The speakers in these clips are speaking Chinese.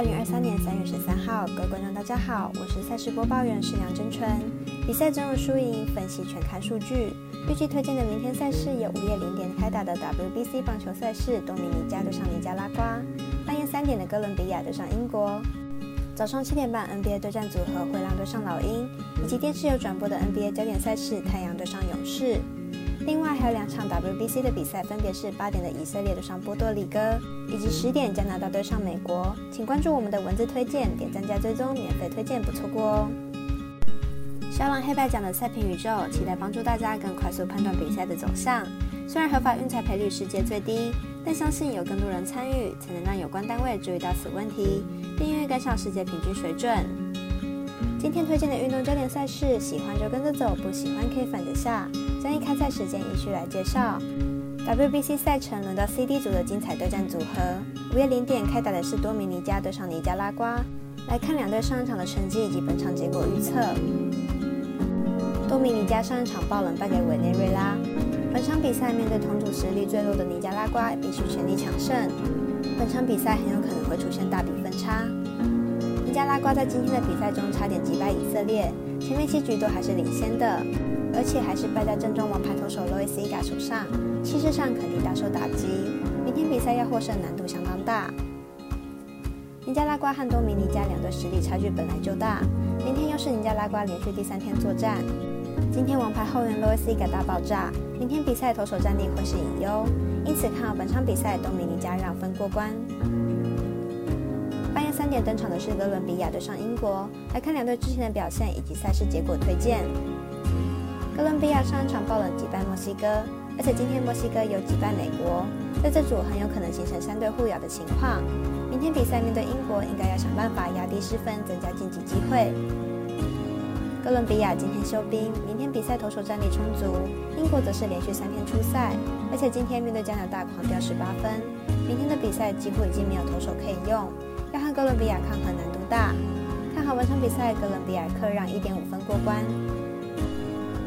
二零二三年三月十三号，各位观众大家好，我是赛事播报员是梁真纯。比赛总有输赢，分析全看数据。预计推荐的明天赛事有午夜零点开打的 WBC 棒球赛事，多米尼加对上尼加拉瓜；半夜三点的哥伦比亚对上英国；早上七点半 NBA 对战组合灰狼对上老鹰，以及电视有转播的 NBA 焦点赛事太阳对上勇士。另外还有两场 WBC 的比赛，分别是八点的以色列对上波多黎各，以及十点加拿大对上美国。请关注我们的文字推荐，点赞加追踪，免费推荐不错过哦。肖浪黑白奖的赛评宇宙，期待帮助大家更快速判断比赛的走向。虽然合法运彩赔率世界最低，但相信有更多人参与，才能让有关单位注意到此问题，并愿意跟上世界平均水准。今天推荐的运动焦点赛事，喜欢就跟着走，不喜欢可以反着下。将以开赛时间依序来介绍。WBC 赛程轮到 CD 组的精彩对战组合，午夜零点开打的是多米尼加对上尼加拉瓜。来看两队上一场的成绩以及本场结果预测。多米尼加上一场爆冷败给委内瑞拉，本场比赛面对同组实力最弱的尼加拉瓜，必须全力抢胜。本场比赛很有可能会出现大比分差。尼加拉瓜在今天的比赛中差点击败以色列，前面七局都还是领先的。而且还是败在正中王牌投手罗伊斯伊嘎手上，气势上肯定大受打击。明天比赛要获胜难度相当大。尼加拉瓜和多米尼加两队实力差距本来就大，明天又是尼加拉瓜连续第三天作战。今天王牌后援罗伊斯伊嘎大爆炸，明天比赛投手战力会是隐忧，因此看好本场比赛多米尼加让分过关。三点登场的是哥伦比亚对上英国，来看两队之前的表现以及赛事结果推荐。哥伦比亚上一场爆冷击败墨西哥，而且今天墨西哥有击败美国，在这组很有可能形成三队互咬的情况。明天比赛面对英国，应该要想办法压低失分，增加晋级机会。哥伦比亚今天休兵，明天比赛投手战力充足。英国则是连续三天出赛，而且今天面对加拿大狂掉十八分，明天的比赛几乎已经没有投手可以用，要和哥伦比亚抗衡难度大。看好本场比赛，哥伦比亚客让一点五分过关。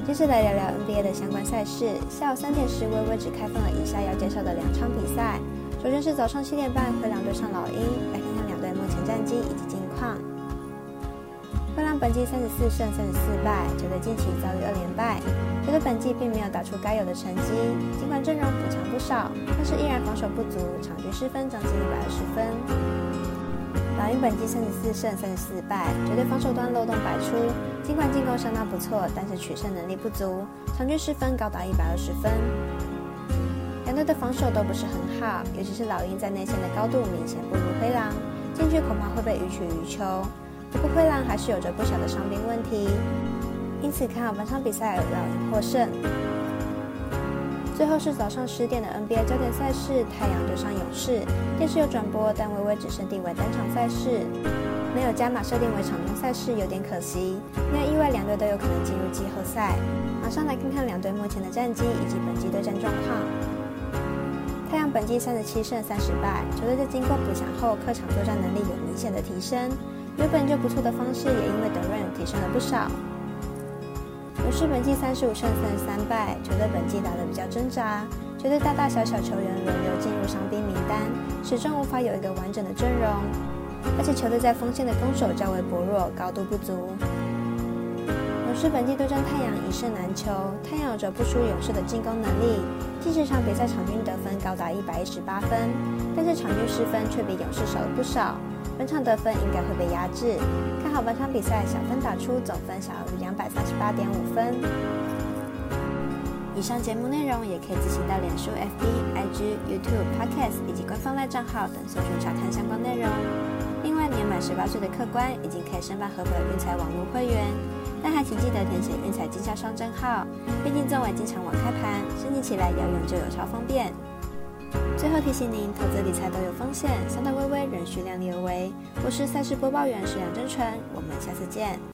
接着来聊聊 NBA 的相关赛事。下午三点时，微微只开放了以下要介绍的两场比赛。首先是早上七点半，灰狼对上老鹰。来看看两队目前战绩以及近况。灰狼本季三十四胜三十四败，球队近期遭遇二连败，球队本季并没有打出该有的成绩。尽管阵容补强不少，但是依然防守不足，场均失分将近一百二十分。老鹰本季三十四胜三十四败，绝对防守端漏洞百出。尽管进攻相当不错，但是取胜能力不足，场均失分高达一百二十分。两队的防守都不是很好，尤其是老鹰在内线的高度明显不如灰狼，进去恐怕会被予取予求。不过灰狼还是有着不小的伤病问题，因此看好本场比赛老鹰获胜。最后是早上十点的 NBA 焦点赛事，太阳对上勇士。电视有转播，但微微只设定为单场赛事，没有加码设定为场中赛事，有点可惜。没有意外，两队都有可能进入季后赛。马上来看看两队目前的战绩以及本季对战状况。太阳本季三十七胜三十败，球队在经过补强后，客场作战能力有明显的提升。原本就不错的方式，也因为德润提升了不少。勇士本季三十五胜三十三败，球队本季打得比较挣扎，球队大大小小球员轮流进入伤兵名单，始终无法有一个完整的阵容，而且球队在锋线的攻守较为薄弱，高度不足。勇士本季对战太阳一胜难求，太阳有着不输勇士的进攻能力，近十场比赛场均得分高达一百一十八分，但是场均失分却比勇士少了不少。本场得分应该会被压制，看好本场比赛小分打出，总分小于两百三十八点五分。以上节目内容也可以自行到脸书、FB、IG、YouTube、Podcast 以及官方外账号等搜寻查看相关内容。另外，年满十八岁的客官已经可以申办合法运彩网络会员，但还请记得填写运彩经销商证号，毕竟作为经常网开盘，申请起来要用就有超方便。特提醒您，投资理财都有风险，三大微微仍需量力而为。我是赛事播报员石杨真纯，我们下次见。